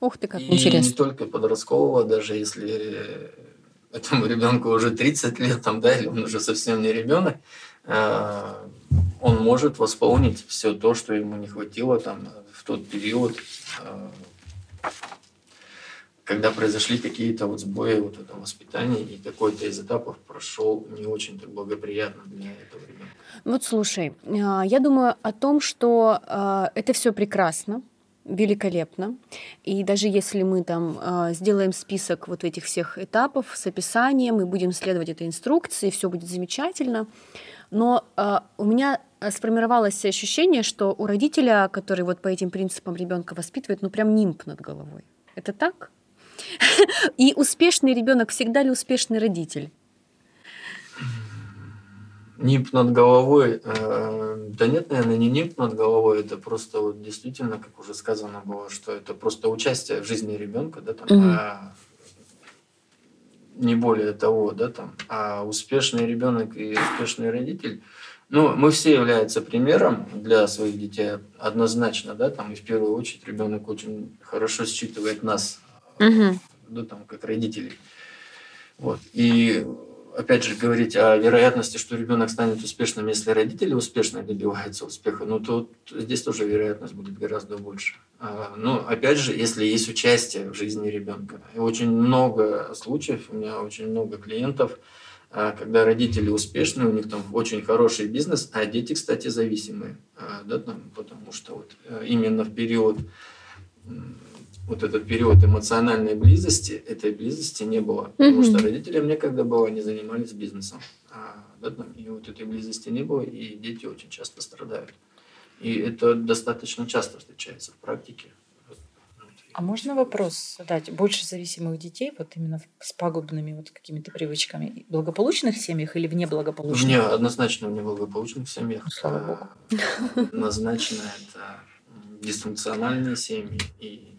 Ух ты, как и интересно. не только подросткового, даже если этому ребенку уже 30 лет, там, да, или он уже совсем не ребенок, э, он может восполнить все то, что ему не хватило там в тот период, э, когда произошли какие-то вот сбои вот этого воспитания, и какой-то из этапов прошел не очень так благоприятно для этого ребенка. Вот слушай, э, я думаю о том, что это все прекрасно, великолепно. И даже если мы там э, сделаем список вот этих всех этапов с описанием и будем следовать этой инструкции, все будет замечательно. Но э, у меня сформировалось ощущение, что у родителя, который вот по этим принципам ребенка воспитывает, ну прям нимб над головой. Это так? И успешный ребенок всегда ли успешный родитель? Нимб над головой. Э, да нет, наверное, не нимб над головой, это просто вот действительно, как уже сказано было, что это просто участие в жизни ребенка, да, там, mm-hmm. а не более того, да, там, а успешный ребенок и успешный родитель, ну, мы все являются примером для своих детей однозначно, да, там, и в первую очередь ребенок очень хорошо считывает нас, mm-hmm. да, там, как родителей. Вот. И опять же, говорить о вероятности, что ребенок станет успешным, если родители успешно добиваются успеха, ну, то здесь тоже вероятность будет гораздо больше. А, но, опять же, если есть участие в жизни ребенка. И очень много случаев, у меня очень много клиентов, а, когда родители успешные, у них там очень хороший бизнес, а дети, кстати, зависимые. А, да, там, потому что вот э, именно в период вот этот период эмоциональной близости, этой близости не было. Mm-hmm. Потому что родителям некогда было, они занимались бизнесом. А, да, там, и вот этой близости не было, и дети очень часто страдают. И это достаточно часто встречается в практике. А можно вопрос задать? Больше зависимых детей, вот именно с пагубными вот какими-то привычками, в благополучных семьях или в неблагополучных? Не, однозначно в неблагополучных семьях. Слава Богу. Однозначно это дисфункциональные семьи и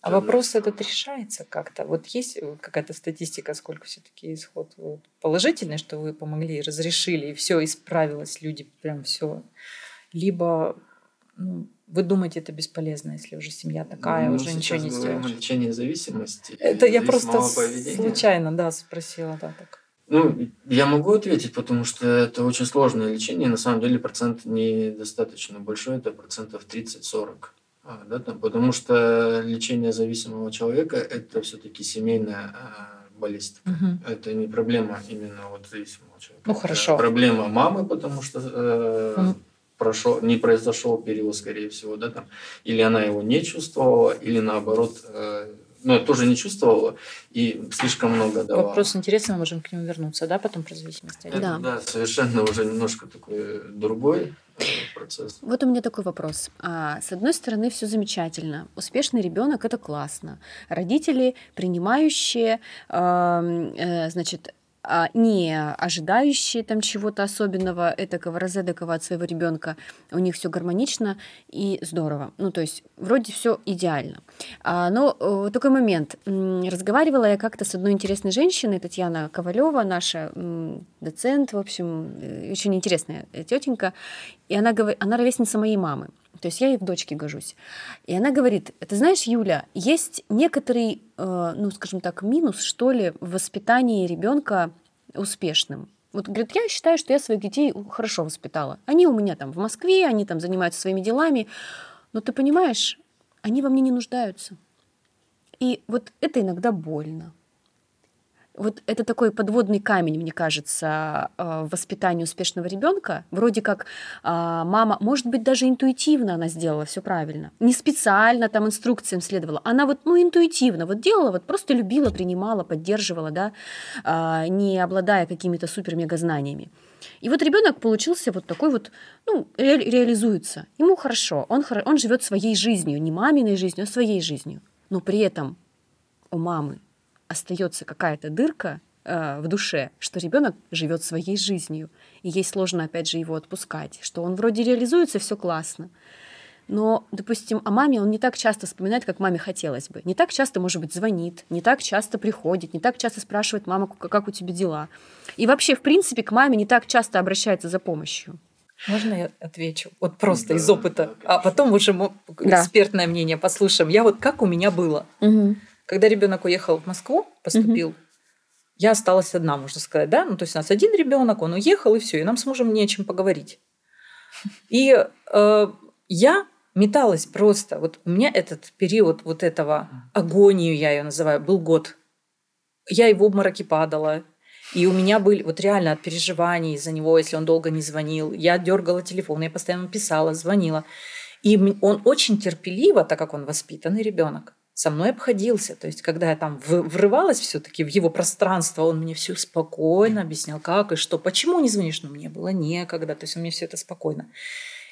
а вопрос этот решается как-то? Вот есть э, какая-то статистика, сколько все-таки исход положительный, что вы помогли, разрешили, и все исправилось, люди прям все. Либо ну, вы думаете, это бесполезно, если уже семья такая, ну, уже ничего не сделаешь? Лечение зависимости. Это я просто случайно, да, спросила, да, так. Ну, я могу ответить, потому что это очень сложное лечение. На самом деле процент недостаточно большой, это процентов 30-40. А, да, там, потому что лечение зависимого человека – это все-таки семейная а, болезнь. Угу. Это не проблема именно вот зависимого человека. Ну, хорошо. Это проблема мамы, потому что э, угу. прошел, не произошел период, скорее всего, да, там, или она его не чувствовала, или наоборот, э, ну, я тоже не чувствовала и слишком много давала. Вопрос интересный, мы можем к нему вернуться, да, потом про зависимость. Да. да, совершенно уже немножко такой другой э, процесс. Вот у меня такой вопрос. А, с одной стороны, все замечательно. Успешный ребенок это классно. Родители, принимающие, э, значит, а, не ожидающие там чего-то особенного, этакого, розедекого от своего ребенка. У них все гармонично и здорово. Ну, то есть вроде все идеально. А, но э, такой момент. Разговаривала я как-то с одной интересной женщиной, Татьяна Ковалева, наша доцент, в общем, э, очень интересная тетенька. И она, она ровесница моей мамы. То есть я ей в дочке гожусь. И она говорит, ты знаешь, Юля, есть некоторый, э, ну, скажем так, минус, что ли, в воспитании ребенка успешным. Вот, говорит, я считаю, что я своих детей хорошо воспитала. Они у меня там в Москве, они там занимаются своими делами. Но ты понимаешь, они во мне не нуждаются. И вот это иногда больно. Вот это такой подводный камень, мне кажется, э, в воспитании успешного ребенка. Вроде как а, мама, может быть, даже интуитивно она сделала все правильно. Не специально там инструкциям следовала. Она вот, ну, интуитивно вот делала, вот просто любила, принимала, поддерживала, да, а, не обладая какими-то супер-мега знаниями. И вот ребенок получился вот такой вот, ну, ре- реализуется. Ему хорошо, он, он живет своей жизнью, не маминой жизнью, а своей жизнью. Но при этом у мамы остается какая-то дырка э, в душе, что ребенок живет своей жизнью, и ей сложно, опять же, его отпускать, что он вроде реализуется, все классно. Но, допустим, о маме он не так часто вспоминает, как маме хотелось бы. Не так часто, может быть, звонит, не так часто приходит, не так часто спрашивает мама, как у тебя дела. И вообще, в принципе, к маме не так часто обращается за помощью. Можно я отвечу? Вот просто да, из опыта. Да, а потом уже да. экспертное мнение послушаем. Я вот как у меня было. Угу. Когда ребенок уехал в Москву, поступил, угу. я осталась одна, можно сказать, да? Ну, то есть у нас один ребенок, он уехал, и все, и нам с мужем не о чем поговорить. И э, я металась просто. Вот у меня этот период вот этого агонию, я ее называю, был год. Я и в обмороке падала. И у меня были вот реально от переживаний из-за него, если он долго не звонил. Я дергала телефон, я постоянно писала, звонила. И он очень терпеливо, так как он воспитанный ребенок, со мной обходился. То есть, когда я там врывалась все-таки в его пространство, он мне все спокойно объяснял, как и что, почему не звонишь, но мне было некогда. То есть, он мне все это спокойно.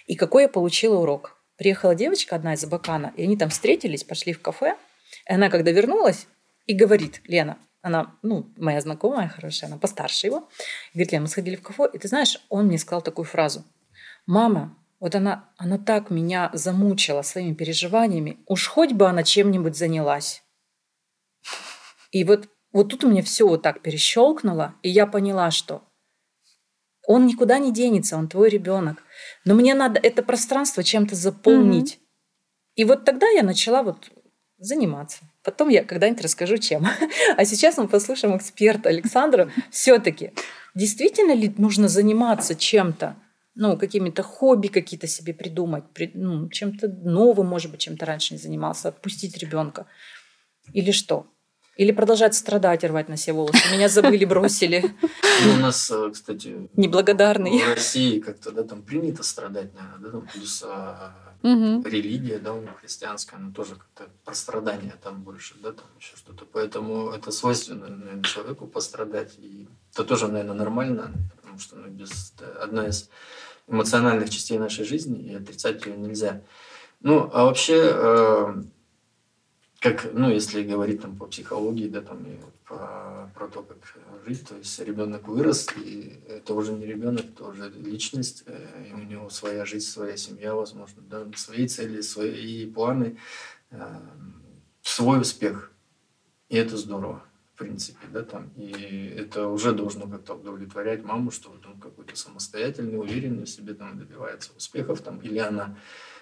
И какой я получила урок? Приехала девочка одна из Абакана, и они там встретились, пошли в кафе. И она, когда вернулась, и говорит, Лена, она, ну, моя знакомая хорошая, она постарше его, говорит, Лена, мы сходили в кафе, и ты знаешь, он мне сказал такую фразу. Мама, вот она, она так меня замучила своими переживаниями. Уж хоть бы она чем-нибудь занялась. И вот, вот тут у меня все вот так перещелкнуло, и я поняла, что он никуда не денется, он твой ребенок. Но мне надо это пространство чем-то заполнить. Mm-hmm. И вот тогда я начала вот заниматься. Потом я когда-нибудь расскажу, чем. А сейчас мы послушаем эксперта Александра. Все-таки действительно ли нужно заниматься чем-то? Ну, какими-то хобби какие-то себе придумать, при, ну, чем-то новым, может быть, чем-то раньше не занимался, отпустить ребенка. Или что? Или продолжать страдать и рвать на себе волосы. Меня забыли, бросили. Ну, у нас, э, кстати, неблагодарный. В России как-то да, там принято страдать, наверное, да, там плюс а, угу. религия, да, у них христианская, она тоже как-то про страдания там больше, да, там еще что-то. Поэтому это свойственно, наверное, человеку пострадать. И это тоже, наверное, нормально, потому что ну, без, одна из эмоциональных частей нашей жизни, и отрицать ее нельзя. Ну, а вообще, э, как, ну, если говорить там по психологии, да, там, и по, про то, как жить, то есть ребенок вырос, и это уже не ребенок, это уже личность, э, и у него своя жизнь, своя семья, возможно, да, свои цели, свои планы, э, свой успех. И это здорово в принципе, да, там, и это уже должно как-то удовлетворять маму, что вот он какой-то самостоятельный, уверенный в себе, там, добивается успехов, там, или она,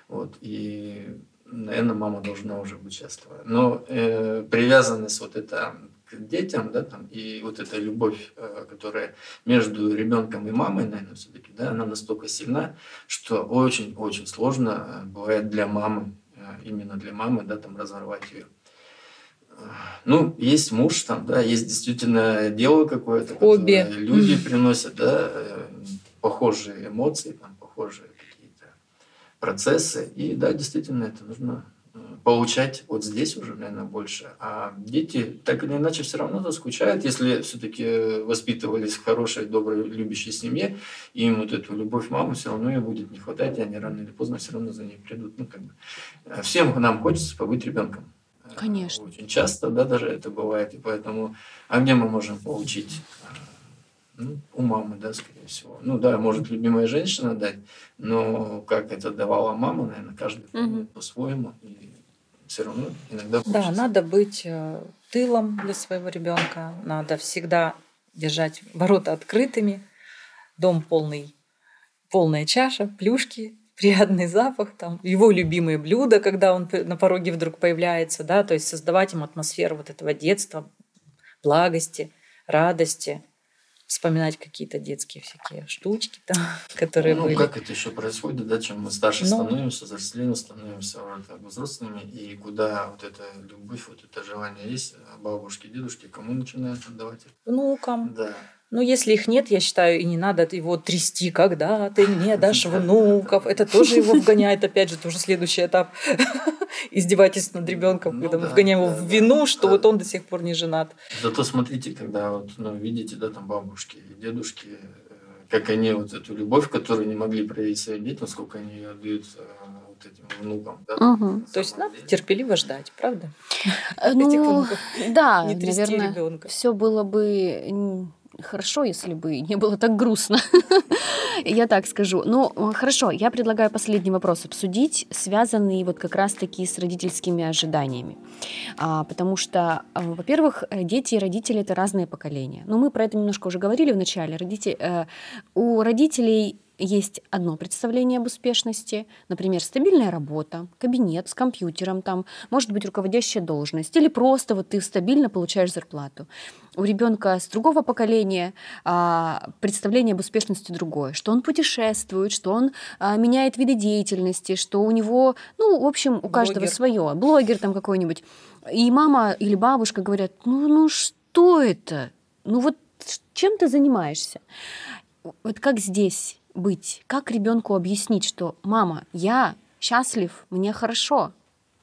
вот, и, наверное, мама должна уже быть счастлива. Но э, привязанность вот эта к детям, да, там, и вот эта любовь, э, которая между ребенком и мамой, наверное, все-таки, да, она настолько сильна, что очень-очень сложно э, бывает для мамы, э, именно для мамы, да, там, разорвать ее. Ну, есть муж там, да, есть действительно дело какое-то, Обе. люди приносят, да, э, похожие эмоции, там, похожие какие-то процессы. И да, действительно, это нужно э, получать вот здесь уже, наверное, больше. А дети так или иначе все равно заскучают, если все-таки воспитывались в хорошей, доброй, любящей семье, и им вот эту любовь мамы все равно ей будет не хватать, и они рано или поздно все равно за ней придут. Ну, как бы. Э, всем нам хочется побыть ребенком. Э, Конечно. Очень часто, да, даже это бывает, и поэтому, а где мы можем получить ну, у мамы, да, скорее всего. Ну да, может любимая женщина дать, но как это давала мама, наверное, каждый угу. по-своему. И все равно иногда хочется. Да, надо быть э, тылом для своего ребенка, надо всегда держать ворота открытыми, дом полный, полная чаша, плюшки, приятный запах, там, его любимые блюда, когда он на пороге вдруг появляется, да, то есть создавать ему атмосферу вот этого детства, благости, радости – вспоминать какие-то детские всякие штучки там, которые ну, были. как это еще происходит, да, чем мы старше ну, становимся, взрослее становимся вот, так, взрослыми, и куда вот эта любовь, вот это желание есть, а бабушки, дедушки, кому начинают отдавать? Внукам. Да. Ну, если их нет, я считаю, и не надо его трясти, когда ты мне дашь внуков. Это тоже его вгоняет, опять же, тоже следующий этап издевательств над ребенком, ну, когда мы вгоняем его в вину, что вот он до сих пор не женат. Зато смотрите, когда вот, ну, видите, да, там бабушки и дедушки, э, как они вот эту любовь, которую не могли проявить своим детям, сколько они ее отдают э, вот этим внукам. Да? Угу. То есть надо терпеливо ждать, правда? Э, ну, да, наверное, все было бы хорошо, если бы не было так грустно. я так скажу. Ну, хорошо, я предлагаю последний вопрос обсудить, связанный вот как раз-таки с родительскими ожиданиями. А, потому что, а, во-первых, дети и родители — это разные поколения. Ну, мы про это немножко уже говорили в начале. Родители, э, у родителей есть одно представление об успешности, например, стабильная работа, кабинет с компьютером, там, может быть, руководящая должность, или просто вот ты стабильно получаешь зарплату. У ребенка с другого поколения а, представление об успешности другое, что он путешествует, что он а, меняет виды деятельности, что у него, ну, в общем, у каждого блогер. свое, блогер там какой-нибудь. И мама или бабушка говорят, ну, ну что это? Ну вот чем ты занимаешься? Вот как здесь быть? Как ребенку объяснить, что мама, я счастлив, мне хорошо?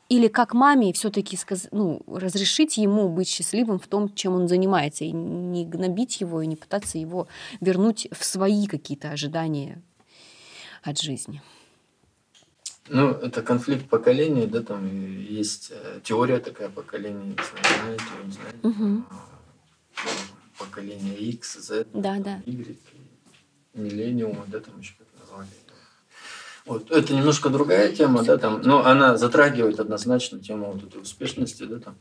Или как маме все-таки сказ... ну, разрешить ему быть счастливым в том, чем он занимается, и не гнобить его, и не пытаться его вернуть в свои какие-то ожидания от жизни? Ну, это конфликт поколений, да, там есть э, теория такая поколения, если знаете, не знаете, угу. поколение X, Z, да, да. Y, миллениума, да, там еще как назвали. Вот. Это немножко другая тема, да, там, но она затрагивает однозначно тему вот этой успешности, да, там,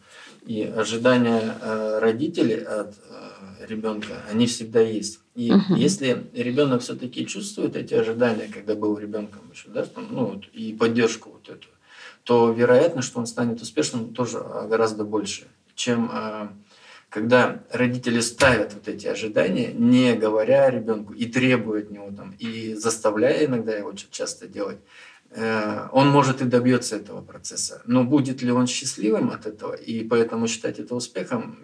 и ожидания э, родителей от э, ребенка, они всегда есть. И uh-huh. если ребенок все-таки чувствует эти ожидания, когда был ребенком еще, да, там, ну, вот, и поддержку вот эту, то вероятно, что он станет успешным тоже гораздо больше, чем э, когда родители ставят вот эти ожидания, не говоря ребенку и требуют от него там, и заставляя иногда его часто делать, э, он может и добьется этого процесса. Но будет ли он счастливым от этого и поэтому считать это успехом,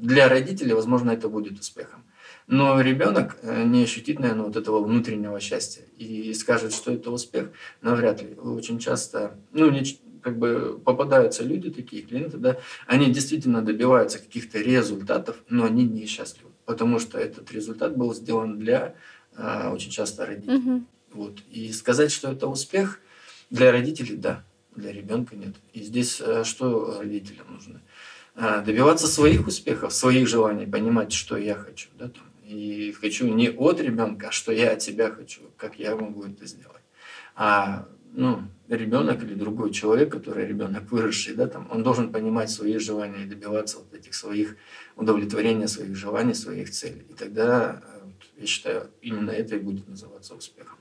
для родителей, возможно, это будет успехом. Но ребенок э, не ощутит, наверное, вот этого внутреннего счастья и скажет, что это успех, навряд ли. Очень часто, ну, не, как бы попадаются люди такие, клиенты, да, они действительно добиваются каких-то результатов, но они не счастливы, потому что этот результат был сделан для а, очень часто родителей. Угу. Вот. И сказать, что это успех для родителей, да, для ребенка нет. И здесь а, что родителям нужно? А, добиваться своих успехов, своих желаний, понимать, что я хочу, да, там, и хочу не от ребенка, а что я от себя хочу, как я могу это сделать. А ну, ребенок или другой человек, который ребенок выросший, да, там, он должен понимать свои желания и добиваться вот этих своих удовлетворения своих желаний, своих целей. И тогда, э, я считаю, именно это и будет называться успехом.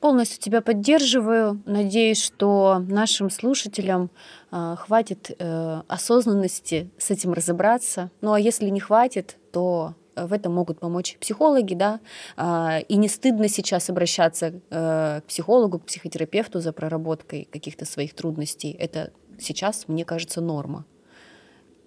Полностью тебя поддерживаю. Надеюсь, что нашим слушателям э, хватит э, осознанности с этим разобраться. Ну а если не хватит, то в этом могут помочь психологи, да, а, и не стыдно сейчас обращаться э, к психологу, к психотерапевту за проработкой каких-то своих трудностей. Это сейчас, мне кажется, норма.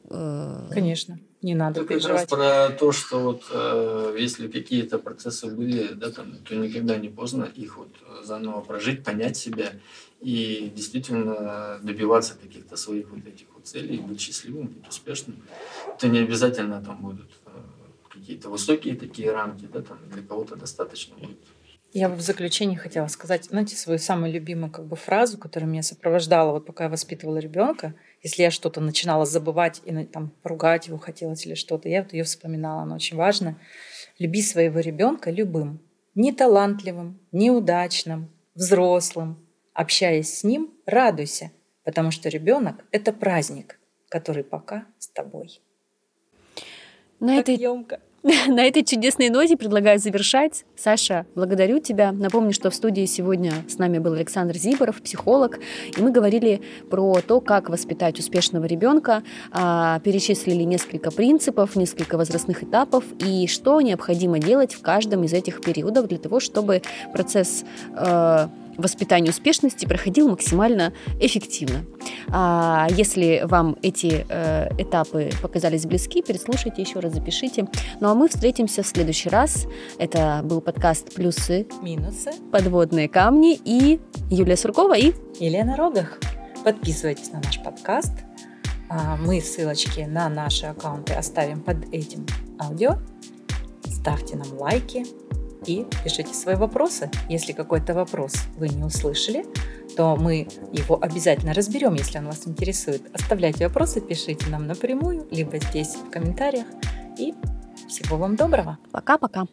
Э... Конечно, не надо Это как раз про то, что вот э, если какие-то процессы были, да, там, то никогда не поздно их вот заново прожить, понять себя и действительно добиваться каких-то своих вот этих вот целей, быть счастливым, быть успешным. Это не обязательно там будут какие-то высокие такие рамки, да, там для кого-то достаточно будет я бы в заключение хотела сказать, знаете, свою самую любимую как бы фразу, которая меня сопровождала, вот пока я воспитывала ребенка. Если я что-то начинала забывать и там ругать его хотелось или что-то, я вот ее вспоминала, она очень важна. Люби своего ребенка любым, не талантливым, неудачным, взрослым. Общаясь с ним, радуйся, потому что ребенок – это праздник, который пока с тобой. На так этой... емко. На этой чудесной ноте предлагаю завершать. Саша, благодарю тебя. Напомню, что в студии сегодня с нами был Александр Зиборов, психолог, и мы говорили про то, как воспитать успешного ребенка, а, перечислили несколько принципов, несколько возрастных этапов и что необходимо делать в каждом из этих периодов для того, чтобы процесс э, воспитание успешности проходил максимально эффективно. А если вам эти э, этапы показались близки, переслушайте еще раз, запишите. Ну а мы встретимся в следующий раз. Это был подкаст «Плюсы», «Минусы», «Подводные камни» и Юлия Суркова и Елена Рогах. Подписывайтесь на наш подкаст. А, мы ссылочки на наши аккаунты оставим под этим аудио. Ставьте нам лайки, и пишите свои вопросы. Если какой-то вопрос вы не услышали, то мы его обязательно разберем, если он вас интересует. Оставляйте вопросы, пишите нам напрямую, либо здесь в комментариях. И всего вам доброго. Пока-пока.